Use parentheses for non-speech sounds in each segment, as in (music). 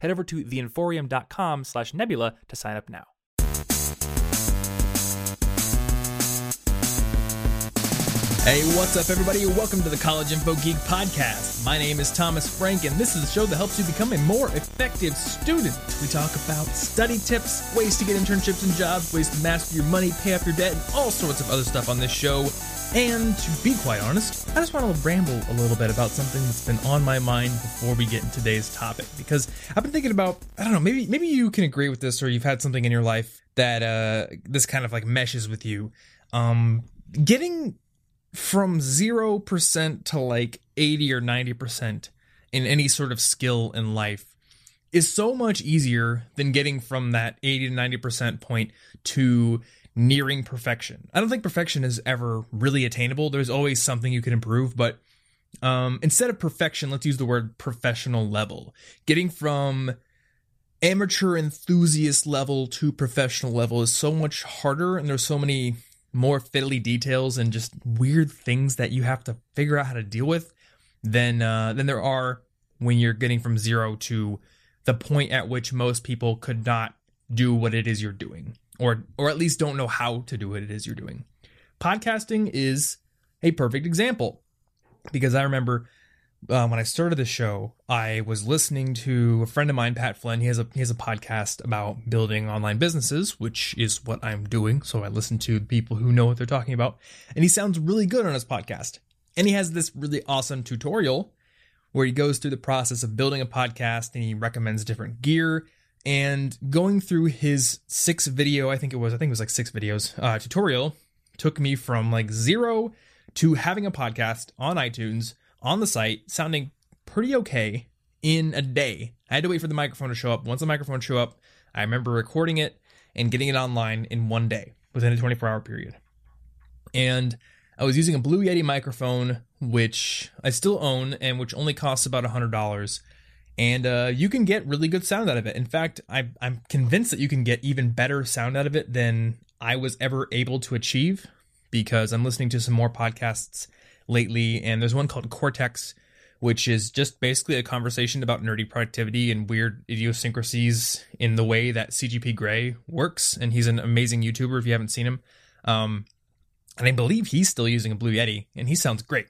Head over to theinforium.com slash nebula to sign up now. Hey, what's up, everybody? Welcome to the College Info Geek Podcast. My name is Thomas Frank, and this is the show that helps you become a more effective student. We talk about study tips, ways to get internships and jobs, ways to master your money, pay off your debt, and all sorts of other stuff on this show. And to be quite honest, I just want to ramble a little bit about something that's been on my mind before we get into today's topic. Because I've been thinking about, I don't know, maybe maybe you can agree with this, or you've had something in your life that uh, this kind of like meshes with you. Um, getting from zero percent to like eighty or ninety percent in any sort of skill in life is so much easier than getting from that 80 to 90% point to nearing perfection. I don't think perfection is ever really attainable. There's always something you can improve, but um, instead of perfection, let's use the word professional level. Getting from amateur enthusiast level to professional level is so much harder, and there's so many more fiddly details and just weird things that you have to figure out how to deal with than uh, than there are when you're getting from zero to the point at which most people could not do what it is you're doing or or at least don't know how to do what it is you're doing. Podcasting is a perfect example because I remember uh, when I started the show, I was listening to a friend of mine, Pat Flynn. He has a he has a podcast about building online businesses, which is what I'm doing. So I listen to people who know what they're talking about, and he sounds really good on his podcast. And he has this really awesome tutorial where he goes through the process of building a podcast and he recommends different gear and going through his six video, I think it was, I think it was like six videos uh, tutorial took me from like zero to having a podcast on iTunes on the site, sounding pretty okay in a day. I had to wait for the microphone to show up. Once the microphone showed up, I remember recording it and getting it online in one day within a 24 hour period. And I was using a Blue Yeti microphone, which I still own and which only costs about $100 and uh, you can get really good sound out of it. In fact, I, I'm convinced that you can get even better sound out of it than I was ever able to achieve because I'm listening to some more podcasts lately, and there's one called Cortex, which is just basically a conversation about nerdy productivity and weird idiosyncrasies in the way that CGP Grey works. And he's an amazing YouTuber if you haven't seen him. Um, and I believe he's still using a Blue Yeti, and he sounds great.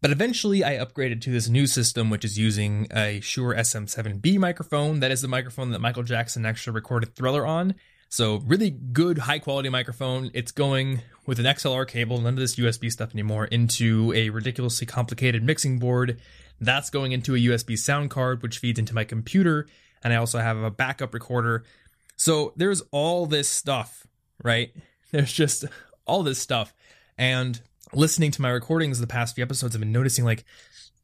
But eventually, I upgraded to this new system, which is using a Shure SM7B microphone. That is the microphone that Michael Jackson actually recorded Thriller on. So, really good, high quality microphone. It's going with an XLR cable, none of this USB stuff anymore, into a ridiculously complicated mixing board. That's going into a USB sound card, which feeds into my computer. And I also have a backup recorder. So, there's all this stuff, right? (laughs) There's just all this stuff. And listening to my recordings the past few episodes, I've been noticing like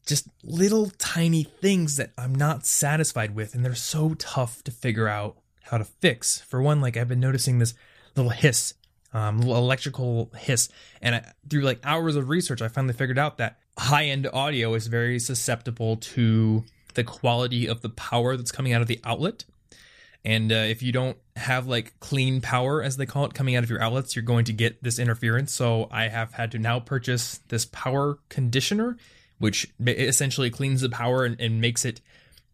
just little tiny things that I'm not satisfied with, and they're so tough to figure out how to fix. For one, like I've been noticing this little hiss, um, electrical hiss, and I, through like hours of research, I finally figured out that high end audio is very susceptible to the quality of the power that's coming out of the outlet. And uh, if you don't have like clean power, as they call it, coming out of your outlets, you're going to get this interference. So I have had to now purchase this power conditioner, which essentially cleans the power and, and makes it.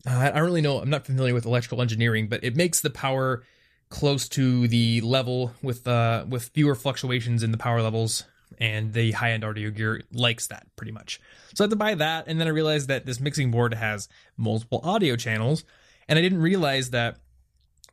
Uh, I don't really know. I'm not familiar with electrical engineering, but it makes the power close to the level with uh, with fewer fluctuations in the power levels. And the high end audio gear likes that pretty much. So I had to buy that, and then I realized that this mixing board has multiple audio channels, and I didn't realize that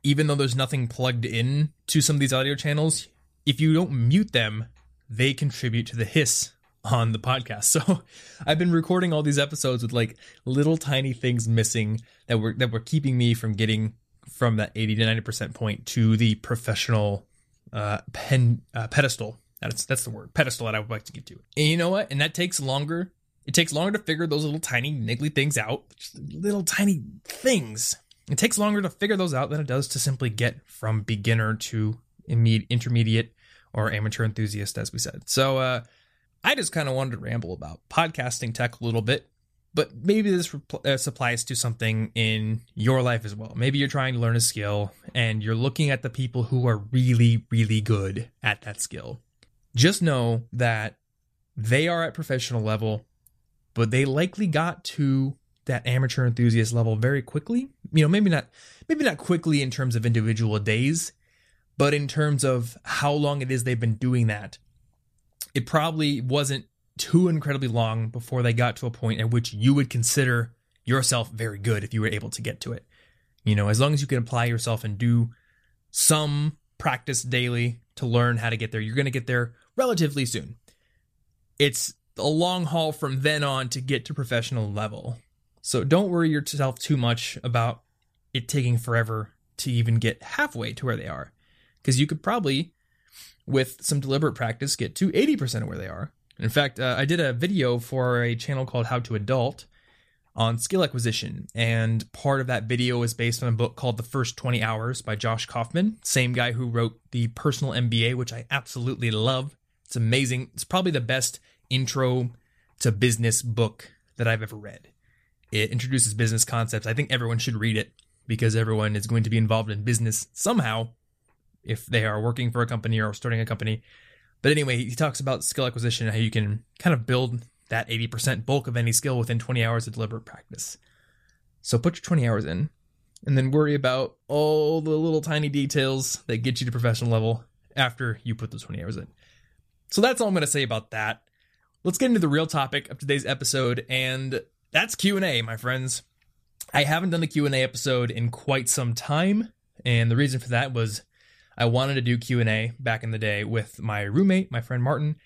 even though there's nothing plugged in to some of these audio channels, if you don't mute them, they contribute to the hiss on the podcast. (laughs) So I've been recording all these episodes with like little tiny things missing that were that were keeping me from getting from that 80 to 90% point to the professional uh pen uh, pedestal. That's that's the word. Pedestal that I would like to get to. And you know what? And that takes longer. It takes longer to figure those little tiny niggly things out. Little tiny things it takes longer to figure those out than it does to simply get from beginner to intermediate or amateur enthusiast, as we said. So, uh, I just kind of wanted to ramble about podcasting tech a little bit, but maybe this uh, applies to something in your life as well. Maybe you're trying to learn a skill and you're looking at the people who are really, really good at that skill. Just know that they are at professional level, but they likely got to that amateur enthusiast level very quickly. You know, maybe not maybe not quickly in terms of individual days, but in terms of how long it is they've been doing that it probably wasn't too incredibly long before they got to a point at which you would consider yourself very good if you were able to get to it. You know, as long as you can apply yourself and do some practice daily to learn how to get there, you're going to get there relatively soon. It's a long haul from then on to get to professional level. So don't worry yourself too much about it taking forever to even get halfway to where they are. Because you could probably with some deliberate practice, get to 80% of where they are. In fact, uh, I did a video for a channel called How to Adult on skill acquisition, and part of that video is based on a book called The First 20 Hours by Josh Kaufman, same guy who wrote the Personal MBA, which I absolutely love. It's amazing. It's probably the best intro to business book that I've ever read. It introduces business concepts. I think everyone should read it because everyone is going to be involved in business somehow if they are working for a company or starting a company. But anyway, he talks about skill acquisition and how you can kind of build that 80% bulk of any skill within 20 hours of deliberate practice. So put your 20 hours in and then worry about all the little tiny details that get you to professional level after you put those 20 hours in. So that's all I'm going to say about that. Let's get into the real topic of today's episode and that's Q&A, my friends. I haven't done a Q&A episode in quite some time, and the reason for that was I wanted to do Q&A back in the day with my roommate, my friend Martin,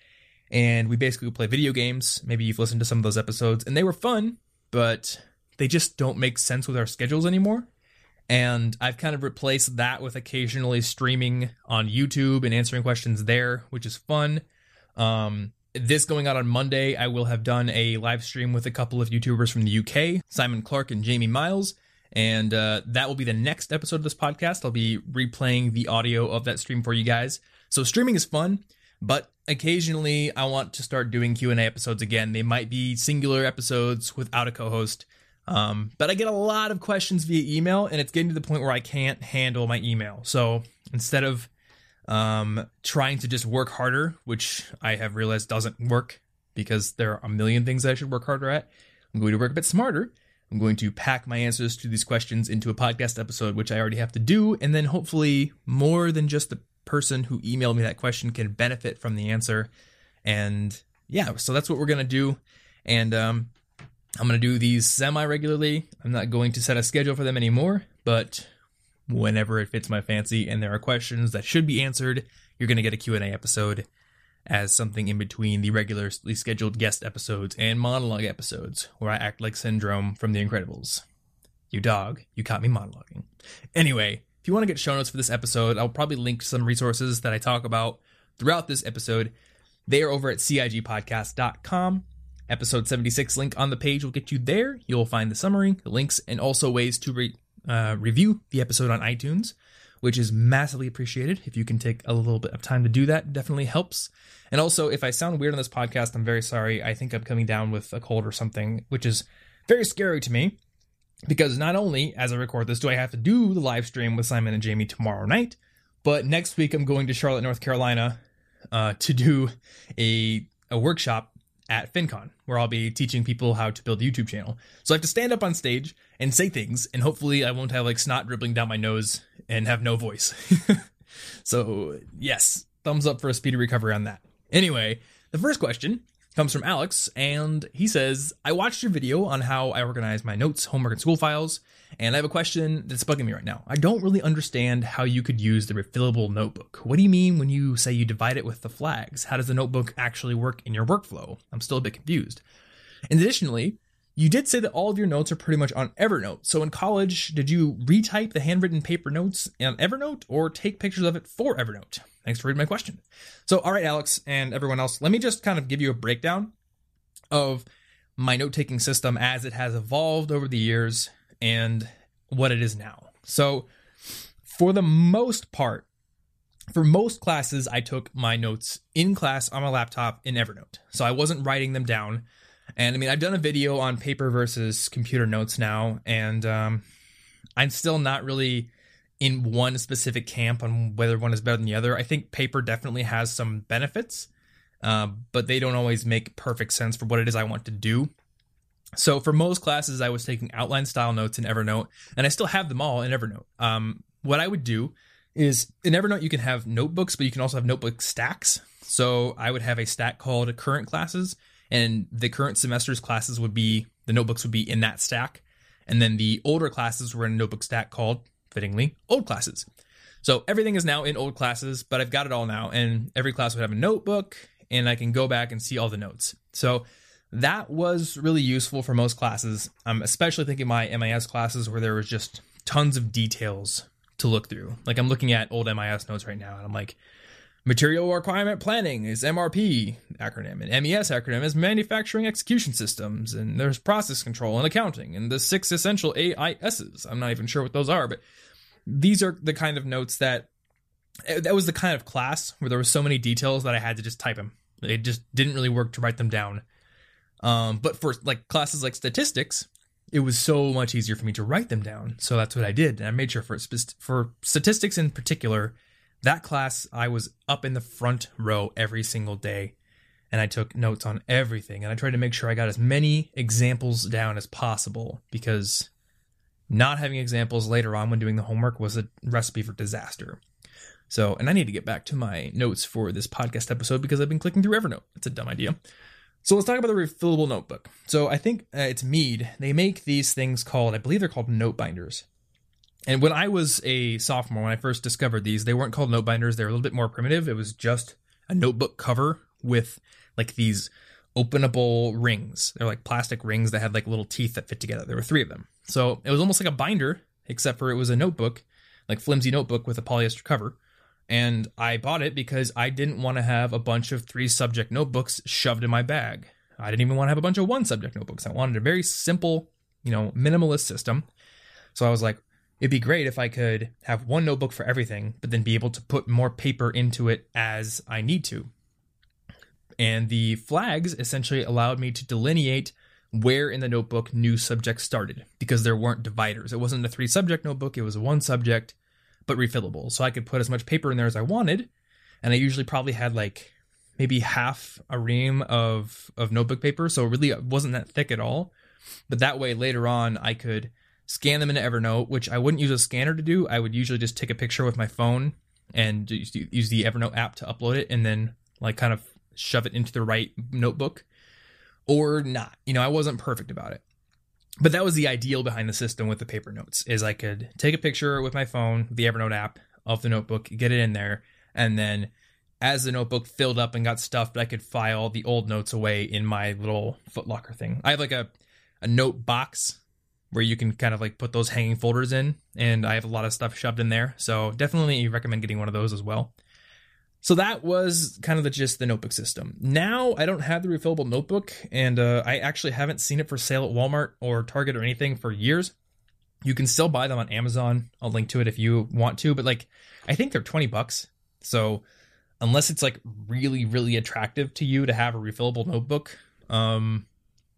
and we basically would play video games. Maybe you've listened to some of those episodes and they were fun, but they just don't make sense with our schedules anymore. And I've kind of replaced that with occasionally streaming on YouTube and answering questions there, which is fun. Um, this going out on Monday, I will have done a live stream with a couple of YouTubers from the UK, Simon Clark and Jamie Miles, and uh, that will be the next episode of this podcast. I'll be replaying the audio of that stream for you guys. So streaming is fun, but occasionally I want to start doing Q and A episodes again. They might be singular episodes without a co-host. Um, but I get a lot of questions via email, and it's getting to the point where I can't handle my email. So instead of um, trying to just work harder, which I have realized doesn't work because there are a million things I should work harder at, I'm going to work a bit smarter I'm going to pack my answers to these questions into a podcast episode, which I already have to do. And then hopefully, more than just the person who emailed me that question can benefit from the answer. And yeah, so that's what we're going to do. And um, I'm going to do these semi regularly. I'm not going to set a schedule for them anymore, but whenever it fits my fancy and there are questions that should be answered, you're going to get a Q&A episode as something in between the regularly scheduled guest episodes and monologue episodes, where I act like Syndrome from The Incredibles. You dog, you caught me monologuing. Anyway, if you want to get show notes for this episode, I'll probably link some resources that I talk about throughout this episode. They are over at cigpodcast.com. Episode 76 link on the page will get you there. You'll find the summary, the links, and also ways to re- uh, review the episode on iTunes which is massively appreciated. If you can take a little bit of time to do that, definitely helps. And also, if I sound weird on this podcast, I'm very sorry. I think I'm coming down with a cold or something, which is very scary to me because not only as I record this do I have to do the live stream with Simon and Jamie tomorrow night, but next week I'm going to Charlotte, North Carolina uh, to do a a workshop at FinCon, where I'll be teaching people how to build a YouTube channel. So I have to stand up on stage and say things, and hopefully I won't have like snot dribbling down my nose and have no voice. (laughs) so, yes, thumbs up for a speedy recovery on that. Anyway, the first question comes from Alex, and he says, I watched your video on how I organize my notes, homework, and school files, and I have a question that's bugging me right now. I don't really understand how you could use the refillable notebook. What do you mean when you say you divide it with the flags? How does the notebook actually work in your workflow? I'm still a bit confused. And additionally, you did say that all of your notes are pretty much on Evernote. So in college, did you retype the handwritten paper notes on Evernote or take pictures of it for Evernote? Thanks for reading my question. So, all right, Alex and everyone else, let me just kind of give you a breakdown of my note taking system as it has evolved over the years and what it is now. So, for the most part, for most classes, I took my notes in class on my laptop in Evernote. So I wasn't writing them down. And I mean, I've done a video on paper versus computer notes now, and um, I'm still not really in one specific camp on whether one is better than the other. I think paper definitely has some benefits, uh, but they don't always make perfect sense for what it is I want to do. So for most classes, I was taking outline style notes in Evernote, and I still have them all in Evernote. Um, what I would do is in Evernote you can have notebooks, but you can also have notebook stacks. So I would have a stack called current classes, and the current semester's classes would be the notebooks would be in that stack, and then the older classes were in a notebook stack called fittingly old classes. So everything is now in old classes, but I've got it all now, and every class would have a notebook, and I can go back and see all the notes. So that was really useful for most classes. I'm especially thinking my MIS classes where there was just tons of details to look through. Like I'm looking at old MIS notes right now, and I'm like, material requirement planning is MRP acronym, and MES acronym is manufacturing execution systems, and there's process control and accounting, and the six essential AISs. I'm not even sure what those are, but these are the kind of notes that eh, that was the kind of class where there were so many details that I had to just type them. It just didn't really work to write them down. Um, but for like classes like statistics, it was so much easier for me to write them down. So that's what I did. And I made sure for for statistics in particular, that class I was up in the front row every single day and I took notes on everything and I tried to make sure I got as many examples down as possible because not having examples later on when doing the homework was a recipe for disaster. So, and I need to get back to my notes for this podcast episode because I've been clicking through Evernote. It's a dumb idea. So let's talk about the refillable notebook. So I think uh, it's Mead. They make these things called, I believe they're called note binders. And when I was a sophomore, when I first discovered these, they weren't called note binders. They were a little bit more primitive. It was just a notebook cover with like these openable rings. They're like plastic rings that had like little teeth that fit together. There were three of them. So it was almost like a binder, except for it was a notebook, like flimsy notebook with a polyester cover and I bought it because I didn't want to have a bunch of three subject notebooks shoved in my bag. I didn't even want to have a bunch of one subject notebooks. I wanted a very simple, you know, minimalist system. So I was like, it'd be great if I could have one notebook for everything, but then be able to put more paper into it as I need to. And the flags essentially allowed me to delineate where in the notebook new subjects started because there weren't dividers. It wasn't a three subject notebook, it was one subject but refillable. So I could put as much paper in there as I wanted. And I usually probably had like maybe half a ream of of notebook paper, so it really wasn't that thick at all. But that way later on I could scan them into Evernote, which I wouldn't use a scanner to do. I would usually just take a picture with my phone and use the Evernote app to upload it and then like kind of shove it into the right notebook or not. You know, I wasn't perfect about it but that was the ideal behind the system with the paper notes is I could take a picture with my phone, the Evernote app of the notebook, get it in there, and then as the notebook filled up and got stuffed, I could file the old notes away in my little footlocker thing. I have like a, a note box where you can kind of like put those hanging folders in, and I have a lot of stuff shoved in there. So definitely recommend getting one of those as well. So that was kind of the gist of the notebook system. Now I don't have the refillable notebook, and uh, I actually haven't seen it for sale at Walmart or Target or anything for years. You can still buy them on Amazon. I'll link to it if you want to, but like I think they're 20 bucks. So unless it's like really, really attractive to you to have a refillable notebook, um,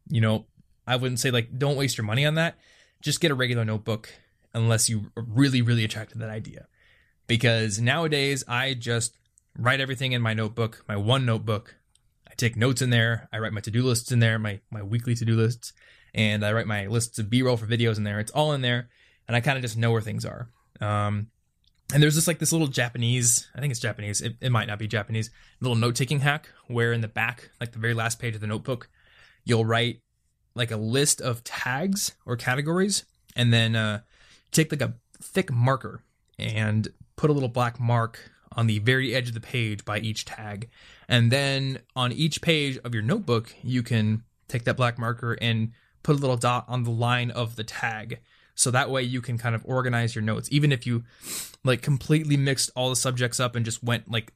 you know, I wouldn't say like don't waste your money on that. Just get a regular notebook unless you really, really attracted to that idea. Because nowadays I just write everything in my notebook, my one notebook. I take notes in there. I write my to-do lists in there, my my weekly to-do lists, and I write my lists of B-roll for videos in there. It's all in there, and I kind of just know where things are. Um, and there's just like this little Japanese, I think it's Japanese. It, it might not be Japanese. Little note-taking hack where in the back, like the very last page of the notebook, you'll write like a list of tags or categories, and then uh, take like a thick marker and put a little black mark on the very edge of the page by each tag. And then on each page of your notebook, you can take that black marker and put a little dot on the line of the tag. So that way you can kind of organize your notes. Even if you like completely mixed all the subjects up and just went like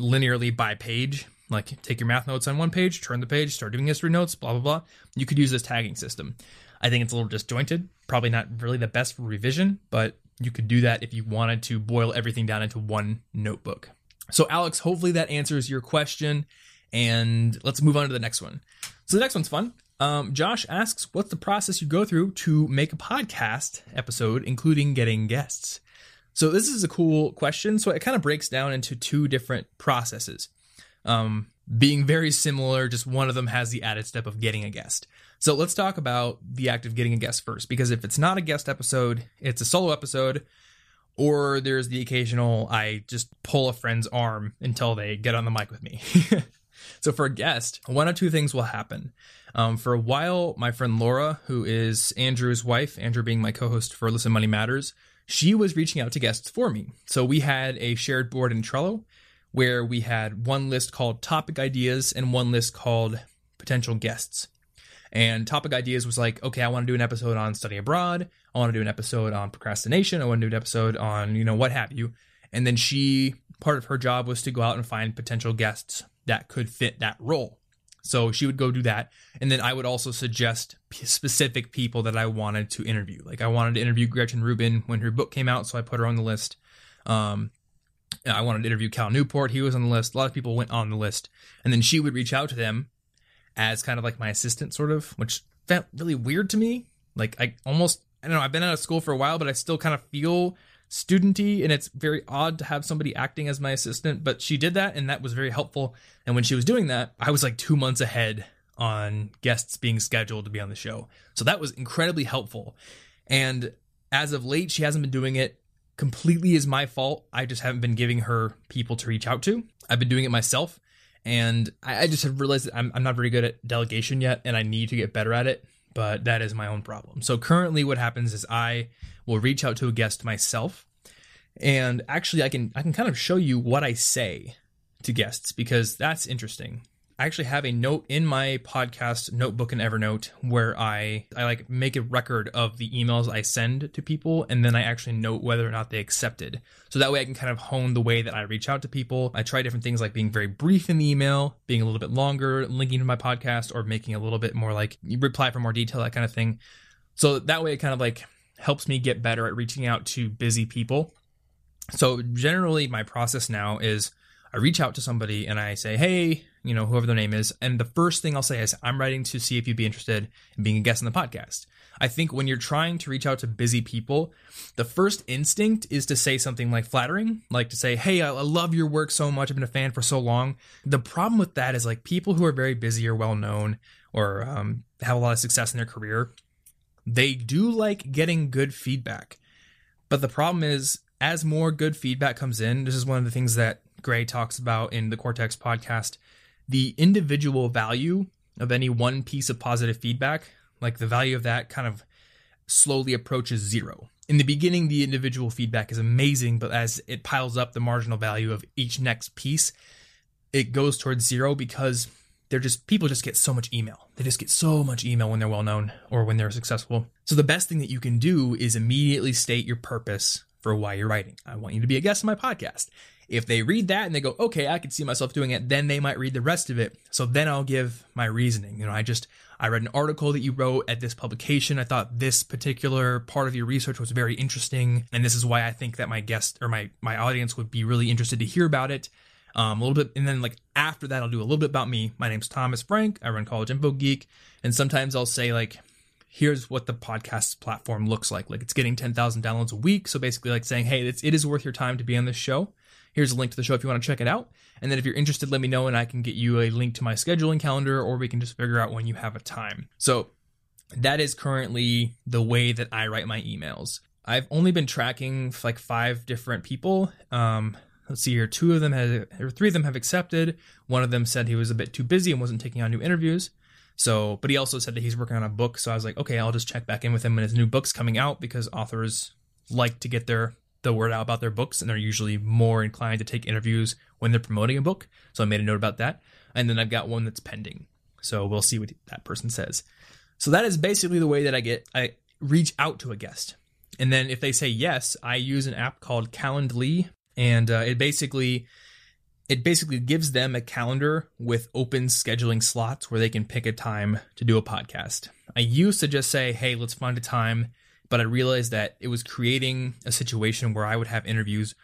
linearly by page, like take your math notes on one page, turn the page, start doing history notes, blah, blah, blah, you could use this tagging system. I think it's a little disjointed. Probably not really the best for revision, but you could do that if you wanted to boil everything down into one notebook. So, Alex, hopefully that answers your question. And let's move on to the next one. So, the next one's fun. Um, Josh asks, What's the process you go through to make a podcast episode, including getting guests? So, this is a cool question. So, it kind of breaks down into two different processes. Um, being very similar, just one of them has the added step of getting a guest. So let's talk about the act of getting a guest first, because if it's not a guest episode, it's a solo episode, or there's the occasional I just pull a friend's arm until they get on the mic with me. (laughs) so for a guest, one of two things will happen. Um, for a while, my friend Laura, who is Andrew's wife, Andrew being my co-host for Listen Money Matters, she was reaching out to guests for me. So we had a shared board in Trello where we had one list called topic ideas and one list called potential guests. And topic ideas was like, okay, I want to do an episode on study abroad. I want to do an episode on procrastination. I want to do an episode on, you know, what have you. And then she, part of her job was to go out and find potential guests that could fit that role. So she would go do that. And then I would also suggest specific people that I wanted to interview. Like I wanted to interview Gretchen Rubin when her book came out. So I put her on the list. Um, I wanted to interview Cal Newport. He was on the list. A lot of people went on the list. And then she would reach out to them as kind of like my assistant, sort of, which felt really weird to me. Like, I almost, I don't know, I've been out of school for a while, but I still kind of feel studenty and it's very odd to have somebody acting as my assistant but she did that and that was very helpful and when she was doing that i was like two months ahead on guests being scheduled to be on the show so that was incredibly helpful and as of late she hasn't been doing it completely is my fault. I just haven't been giving her people to reach out to. I've been doing it myself. And I, I just have realized that I'm, I'm not very good at delegation yet, and I need to get better at it. But that is my own problem. So currently, what happens is I will reach out to a guest myself, and actually, I can I can kind of show you what I say to guests because that's interesting. I actually have a note in my podcast notebook in Evernote where I I like make a record of the emails I send to people and then I actually note whether or not they accepted. So that way I can kind of hone the way that I reach out to people. I try different things like being very brief in the email, being a little bit longer, linking to my podcast or making a little bit more like reply for more detail that kind of thing. So that way it kind of like helps me get better at reaching out to busy people. So generally my process now is I reach out to somebody and I say, "Hey, you know, whoever their name is. And the first thing I'll say is, I'm writing to see if you'd be interested in being a guest on the podcast. I think when you're trying to reach out to busy people, the first instinct is to say something like flattering, like to say, Hey, I love your work so much. I've been a fan for so long. The problem with that is like people who are very busy or well known or um, have a lot of success in their career, they do like getting good feedback. But the problem is, as more good feedback comes in, this is one of the things that Grey talks about in the Cortex podcast the individual value of any one piece of positive feedback, like the value of that kind of slowly approaches zero. In the beginning, the individual feedback is amazing, but as it piles up the marginal value of each next piece, it goes towards zero because they're just people just get so much email. They just get so much email when they're well known or when they're successful. So the best thing that you can do is immediately state your purpose for why you're writing. I want you to be a guest on my podcast. If they read that and they go, okay, I can see myself doing it, then they might read the rest of it. So then I'll give my reasoning. You know, I just, I read an article that you wrote at this publication. I thought this particular part of your research was very interesting. And this is why I think that my guest or my, my audience would be really interested to hear about it. Um, a little bit, and then like after that, I'll do a little bit about me. My name's Thomas Frank. I run College Info Geek, and sometimes I'll say like, here's what the podcast platform looks like. Like it's getting 10,000 downloads a week. So basically, like saying, hey, it's, it is worth your time to be on this show. Here's a link to the show if you want to check it out. And then if you're interested, let me know and I can get you a link to my scheduling calendar or we can just figure out when you have a time. So that is currently the way that I write my emails. I've only been tracking like five different people. Um, let's see here. Two of them have, or three of them have accepted. One of them said he was a bit too busy and wasn't taking on new interviews. So, but he also said that he's working on a book. So I was like, okay, I'll just check back in with him when his new book's coming out because authors like to get their the word out about their books and they're usually more inclined to take interviews when they're promoting a book. So I made a note about that. And then I've got one that's pending. So we'll see what that person says. So that is basically the way that I get I reach out to a guest. And then if they say yes, I use an app called Calendly and uh, it basically it basically gives them a calendar with open scheduling slots where they can pick a time to do a podcast. I used to just say, "Hey, let's find a time but I realized that it was creating a situation where I would have interviews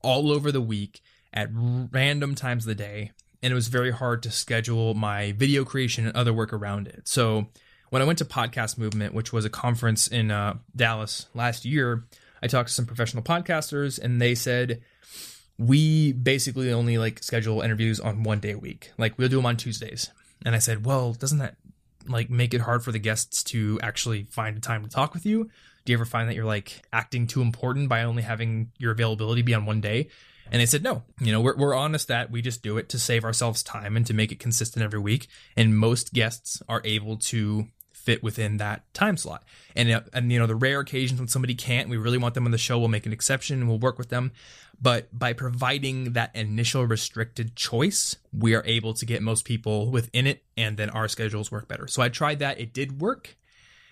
all over the week at random times of the day. And it was very hard to schedule my video creation and other work around it. So when I went to Podcast Movement, which was a conference in uh, Dallas last year, I talked to some professional podcasters and they said, we basically only like schedule interviews on one day a week. Like we'll do them on Tuesdays. And I said, well, doesn't that like make it hard for the guests to actually find a time to talk with you? Do you ever find that you're like acting too important by only having your availability be on one day? And they said, no, you know, we're, we're honest that we just do it to save ourselves time and to make it consistent every week. And most guests are able to fit within that time slot. And, uh, and you know, the rare occasions when somebody can't, we really want them on the show, we'll make an exception and we'll work with them. But by providing that initial restricted choice, we are able to get most people within it and then our schedules work better. So I tried that. It did work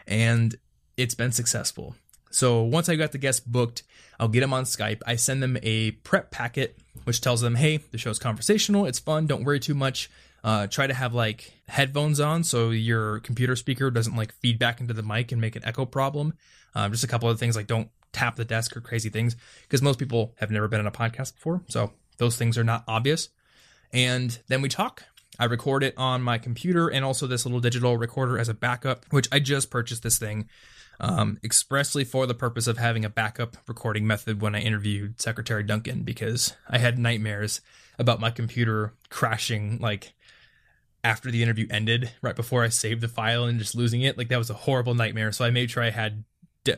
and it's been successful. So once I got the guests booked, I'll get them on Skype. I send them a prep packet, which tells them, hey, the show's conversational. It's fun. Don't worry too much. Uh, try to have like headphones on so your computer speaker doesn't like feed back into the mic and make an echo problem. Um, just a couple of things like don't tap the desk or crazy things because most people have never been on a podcast before. So those things are not obvious. And then we talk. I record it on my computer and also this little digital recorder as a backup, which I just purchased this thing um, expressly for the purpose of having a backup recording method when I interviewed Secretary Duncan because I had nightmares about my computer crashing like after the interview ended, right before I saved the file and just losing it. Like that was a horrible nightmare. So I made sure I had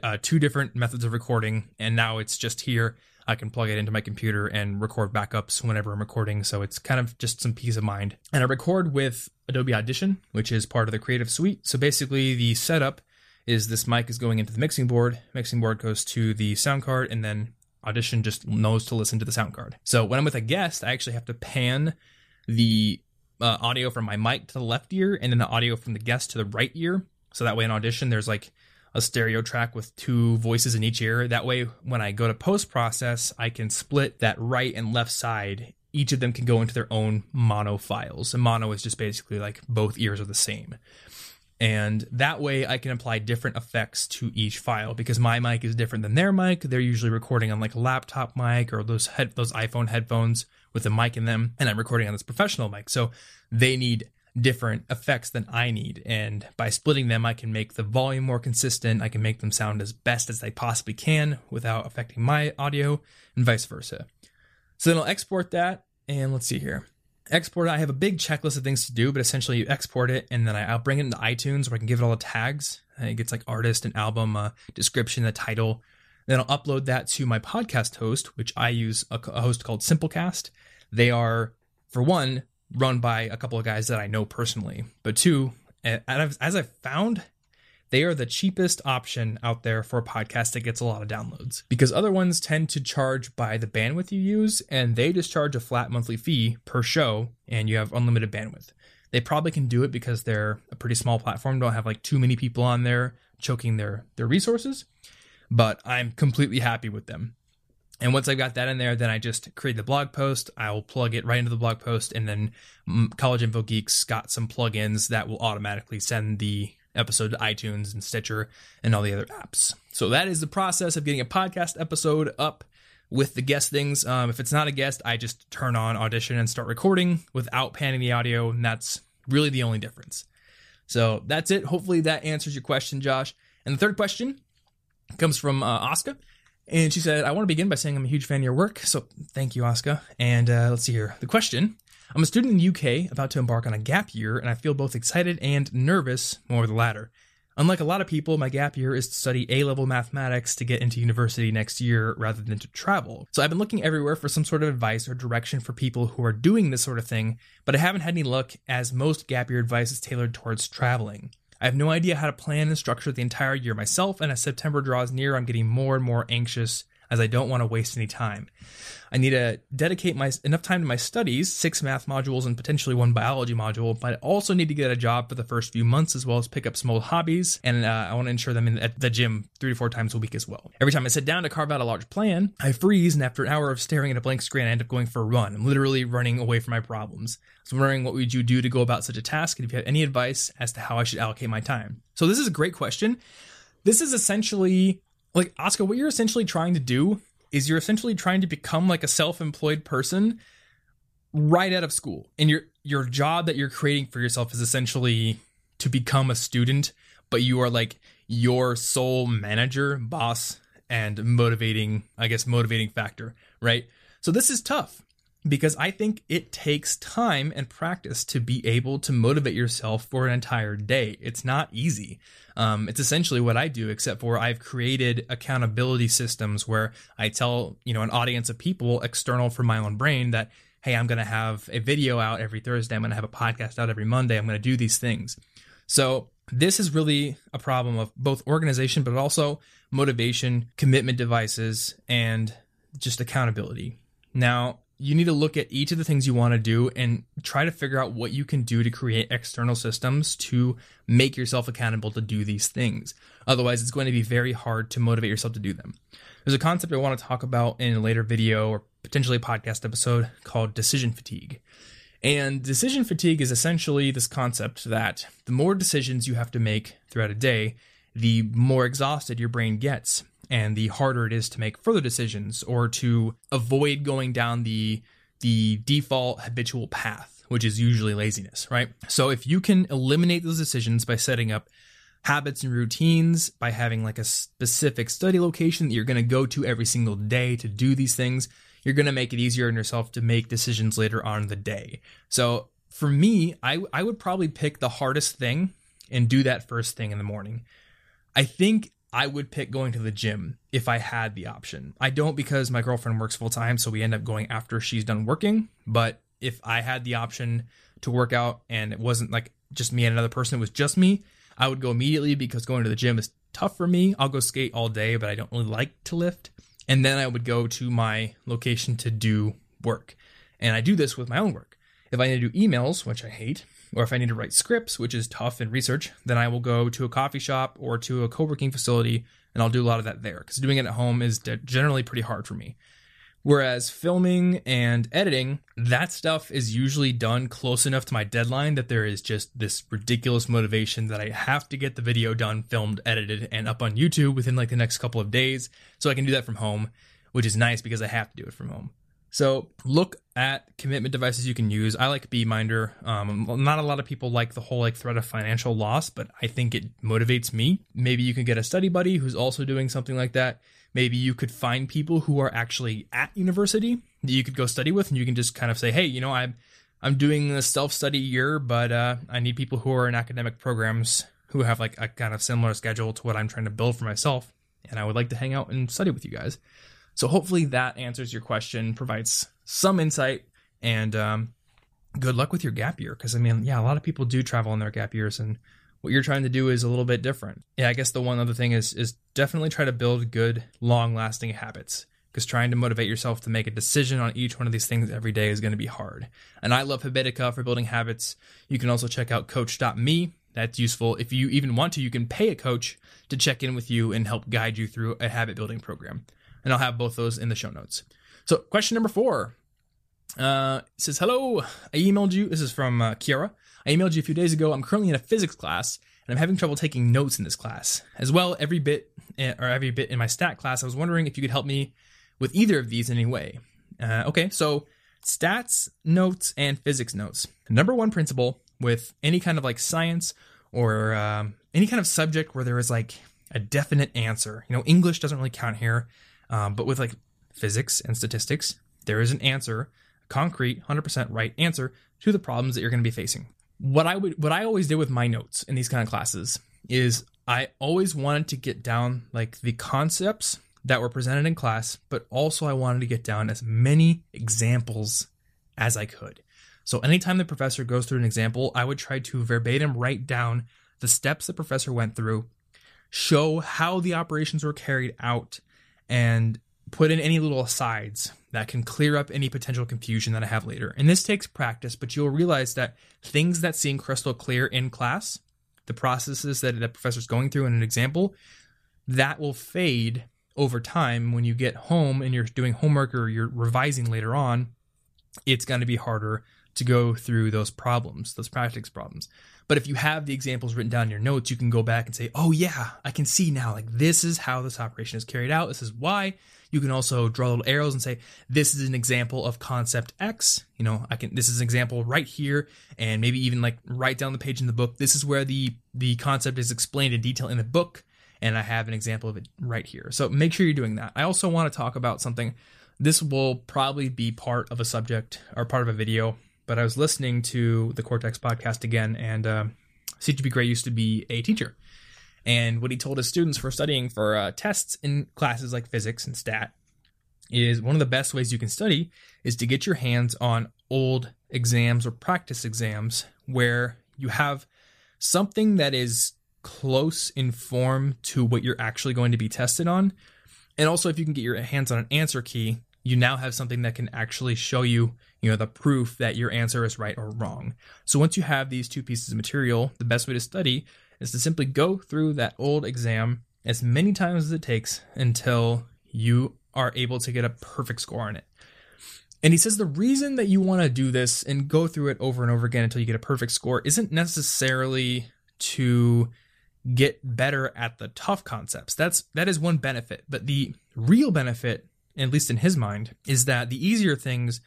uh, two different methods of recording, and now it's just here. I can plug it into my computer and record backups whenever I'm recording. So it's kind of just some peace of mind. And I record with Adobe Audition, which is part of the Creative Suite. So basically, the setup is this mic is going into the mixing board, mixing board goes to the sound card, and then Audition just knows to listen to the sound card. So when I'm with a guest, I actually have to pan the uh, audio from my mic to the left ear and then the audio from the guest to the right ear. So that way in Audition, there's like a stereo track with two voices in each ear. That way, when I go to post process, I can split that right and left side. Each of them can go into their own mono files. And mono is just basically like both ears are the same. And that way I can apply different effects to each file because my mic is different than their mic. They're usually recording on like a laptop mic or those head, those iPhone headphones with a mic in them. And I'm recording on this professional mic. So they need different effects than I need. And by splitting them, I can make the volume more consistent. I can make them sound as best as they possibly can without affecting my audio and vice versa. So then I'll export that. And let's see here export it. I have a big checklist of things to do, but essentially you export it and then I, will bring it into iTunes where I can give it all the tags. It gets like artist and album uh, description, the title. Then I'll upload that to my podcast host, which I use a, a host called Simplecast. They are, for one, run by a couple of guys that I know personally, but two, as I've found, they are the cheapest option out there for a podcast that gets a lot of downloads because other ones tend to charge by the bandwidth you use and they just charge a flat monthly fee per show and you have unlimited bandwidth. They probably can do it because they're a pretty small platform, don't have like too many people on there choking their their resources, but I'm completely happy with them. And once I've got that in there, then I just create the blog post. I'll plug it right into the blog post, and then mm, College Info Geeks got some plugins that will automatically send the episode to iTunes and Stitcher and all the other apps. So that is the process of getting a podcast episode up with the guest things. Um, if it's not a guest, I just turn on Audition and start recording without panning the audio, and that's really the only difference. So that's it. Hopefully that answers your question, Josh. And the third question comes from uh, Oscar. And she said, I want to begin by saying I'm a huge fan of your work. So thank you, Oscar. And uh, let's see here. The question I'm a student in the UK about to embark on a gap year, and I feel both excited and nervous, more the latter. Unlike a lot of people, my gap year is to study A level mathematics to get into university next year rather than to travel. So I've been looking everywhere for some sort of advice or direction for people who are doing this sort of thing, but I haven't had any luck as most gap year advice is tailored towards traveling. I have no idea how to plan and structure the entire year myself, and as September draws near, I'm getting more and more anxious as I don't want to waste any time. I need to dedicate my enough time to my studies, six math modules and potentially one biology module, but I also need to get a job for the first few months as well as pick up some old hobbies, and uh, I want to ensure them in at the gym three to four times a week as well. Every time I sit down to carve out a large plan, I freeze, and after an hour of staring at a blank screen, I end up going for a run. I'm literally running away from my problems. So I'm wondering what would you do to go about such a task, and if you have any advice as to how I should allocate my time. So this is a great question this is essentially like Oscar, what you're essentially trying to do is you're essentially trying to become like a self-employed person right out of school. And your your job that you're creating for yourself is essentially to become a student, but you are like your sole manager, boss, and motivating, I guess, motivating factor, right? So this is tough because I think it takes time and practice to be able to motivate yourself for an entire day. It's not easy. Um, it's essentially what I do, except for I've created accountability systems where I tell, you know, an audience of people external from my own brain that, hey, I'm going to have a video out every Thursday. I'm going to have a podcast out every Monday. I'm going to do these things. So this is really a problem of both organization, but also motivation, commitment devices, and just accountability. Now, you need to look at each of the things you want to do and try to figure out what you can do to create external systems to make yourself accountable to do these things. Otherwise, it's going to be very hard to motivate yourself to do them. There's a concept I want to talk about in a later video or potentially a podcast episode called decision fatigue. And decision fatigue is essentially this concept that the more decisions you have to make throughout a day, the more exhausted your brain gets and the harder it is to make further decisions or to avoid going down the the default habitual path, which is usually laziness, right? So if you can eliminate those decisions by setting up habits and routines, by having like a specific study location that you're going to go to every single day to do these things, you're going to make it easier on yourself to make decisions later on in the day. So for me, I, I would probably pick the hardest thing and do that first thing in the morning. I think I would pick going to the gym if I had the option. I don't because my girlfriend works full time, so we end up going after she's done working. But if I had the option to work out and it wasn't like just me and another person, it was just me, I would go immediately because going to the gym is tough for me. I'll go skate all day, but I don't really like to lift. And then I would go to my location to do work. And I do this with my own work. If I need to do emails, which I hate, or if I need to write scripts, which is tough in research, then I will go to a coffee shop or to a co working facility and I'll do a lot of that there because doing it at home is generally pretty hard for me. Whereas filming and editing, that stuff is usually done close enough to my deadline that there is just this ridiculous motivation that I have to get the video done, filmed, edited, and up on YouTube within like the next couple of days. So I can do that from home, which is nice because I have to do it from home. So look at commitment devices you can use. I like Beeminder. Um, not a lot of people like the whole like threat of financial loss, but I think it motivates me. Maybe you can get a study buddy who's also doing something like that. Maybe you could find people who are actually at university that you could go study with, and you can just kind of say, "Hey, you know, I'm I'm doing a self study year, but uh, I need people who are in academic programs who have like a kind of similar schedule to what I'm trying to build for myself, and I would like to hang out and study with you guys." So hopefully that answers your question, provides some insight, and um, good luck with your gap year. Because I mean, yeah, a lot of people do travel in their gap years, and what you're trying to do is a little bit different. Yeah, I guess the one other thing is is definitely try to build good, long lasting habits. Because trying to motivate yourself to make a decision on each one of these things every day is going to be hard. And I love Habitica for building habits. You can also check out coach.me. That's useful. If you even want to, you can pay a coach to check in with you and help guide you through a habit building program and I'll have both those in the show notes. So, question number four uh, says, Hello, I emailed you. This is from uh, Kiara. I emailed you a few days ago. I'm currently in a physics class and I'm having trouble taking notes in this class. As well, every bit eh, or every bit in my stat class, I was wondering if you could help me with either of these in any way. Uh, okay, so stats notes and physics notes. Number one principle with any kind of like science or um, any kind of subject where there is like a definite answer. You know, English doesn't really count here. Um, but with like physics and statistics, there is an answer, a concrete, 100% right answer to the problems that you're going to be facing. What I would, what I always did with my notes in these kind of classes is I always wanted to get down like the concepts that were presented in class, but also I wanted to get down as many examples as I could. So anytime the professor goes through an example, I would try to verbatim write down the steps the professor went through, show how the operations were carried out, and put in any little asides that can clear up any potential confusion that I have later. And this takes practice, but you'll realize that things that seem crystal clear in class, the processes that the professor's going through in an example, that will fade over time when you get home and you're doing homework or you're revising later on. It's going to be harder to go through those problems, those practice problems. But if you have the examples written down in your notes, you can go back and say, oh, yeah, I can see now, like, this is how this operation is carried out. This is why. You can also draw little arrows and say, this is an example of concept X. You know, I can, this is an example right here. And maybe even like write down the page in the book. This is where the, the concept is explained in detail in the book. And I have an example of it right here. So make sure you're doing that. I also want to talk about something. This will probably be part of a subject or part of a video but I was listening to the Cortex podcast again, and uh, CGP Grey used to be a teacher. And what he told his students for studying for uh, tests in classes like physics and stat is one of the best ways you can study is to get your hands on old exams or practice exams where you have something that is close in form to what you're actually going to be tested on. And also, if you can get your hands on an answer key, you now have something that can actually show you, you know, the proof that your answer is right or wrong. So once you have these two pieces of material, the best way to study is to simply go through that old exam as many times as it takes until you are able to get a perfect score on it. And he says the reason that you want to do this and go through it over and over again until you get a perfect score isn't necessarily to get better at the tough concepts. That's that is one benefit, but the real benefit at least in his mind, is that the easier things,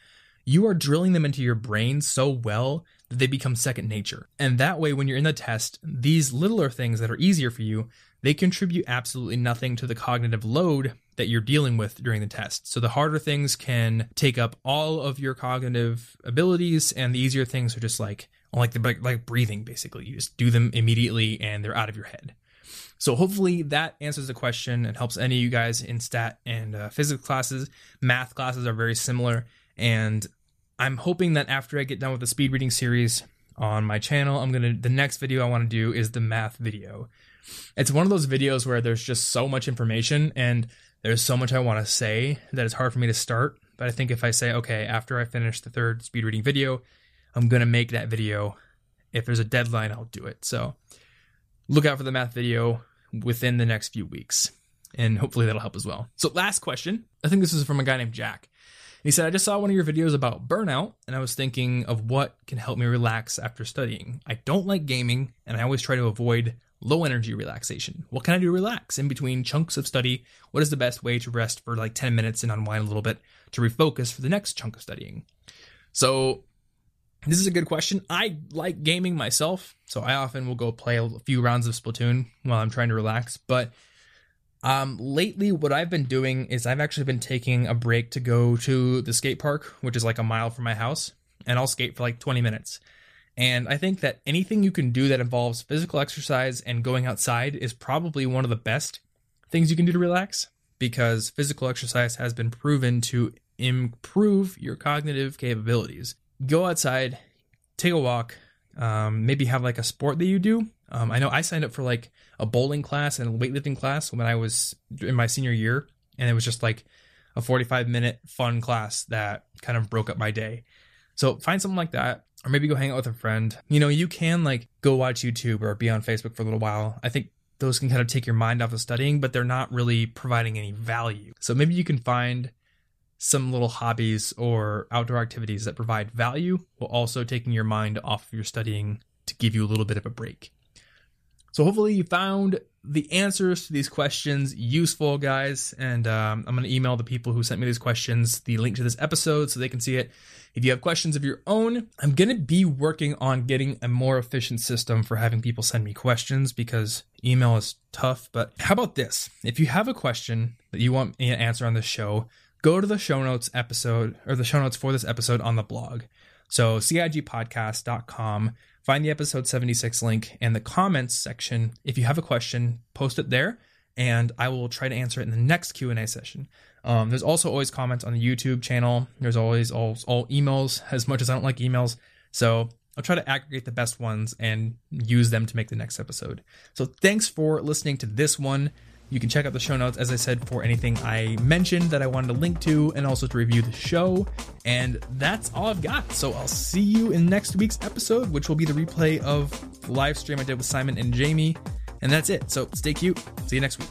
you are drilling them into your brain so well that they become second nature. And that way, when you're in the test, these littler things that are easier for you, they contribute absolutely nothing to the cognitive load that you're dealing with during the test. So the harder things can take up all of your cognitive abilities, and the easier things are just like like the like breathing. Basically, you just do them immediately, and they're out of your head. So hopefully that answers the question and helps any of you guys in stat and uh, physics classes. Math classes are very similar, and I'm hoping that after I get done with the speed reading series on my channel, I'm gonna the next video I want to do is the math video. It's one of those videos where there's just so much information and there's so much I want to say that it's hard for me to start. But I think if I say, okay, after I finish the third speed reading video, I'm gonna make that video. If there's a deadline, I'll do it. So look out for the math video within the next few weeks. And hopefully that'll help as well. So, last question. I think this is from a guy named Jack. He said, I just saw one of your videos about burnout, and I was thinking of what can help me relax after studying. I don't like gaming, and I always try to avoid low energy relaxation. What can I do to relax in between chunks of study? What is the best way to rest for like 10 minutes and unwind a little bit to refocus for the next chunk of studying? So, this is a good question. I like gaming myself, so I often will go play a few rounds of Splatoon while I'm trying to relax. But um, lately, what I've been doing is I've actually been taking a break to go to the skate park, which is like a mile from my house, and I'll skate for like 20 minutes. And I think that anything you can do that involves physical exercise and going outside is probably one of the best things you can do to relax because physical exercise has been proven to improve your cognitive capabilities go outside, take a walk, um, maybe have like a sport that you do. Um, I know I signed up for like a bowling class and a weightlifting class when I was in my senior year, and it was just like a 45 minute fun class that kind of broke up my day. So find something like that, or maybe go hang out with a friend. You know, you can like go watch YouTube or be on Facebook for a little while. I think those can kind of take your mind off of studying, but they're not really providing any value. So maybe you can find some little hobbies or outdoor activities that provide value while also taking your mind off of your studying to give you a little bit of a break. So hopefully you found the answers to these questions useful, guys. And um, I'm going to email the people who sent me these questions the link to this episode so they can see it. If you have questions of your own, I'm going to be working on getting a more efficient system for having people send me questions because email is tough. But how about this? If you have a question that you want me to answer on this show, go to the show notes episode or the show notes for this episode on the blog. So cigpodcast.com, find the episode 76 link and the comments section. If you have a question, post it there and I will try to answer it in the next Q&A session. Um, there's also always comments on the YouTube channel. There's always all, all emails as much as I don't like emails. So I'll try to aggregate the best ones and use them to make the next episode. So thanks for listening to this one. You can check out the show notes, as I said, for anything I mentioned that I wanted to link to and also to review the show. And that's all I've got. So I'll see you in next week's episode, which will be the replay of the live stream I did with Simon and Jamie. And that's it. So stay cute. See you next week.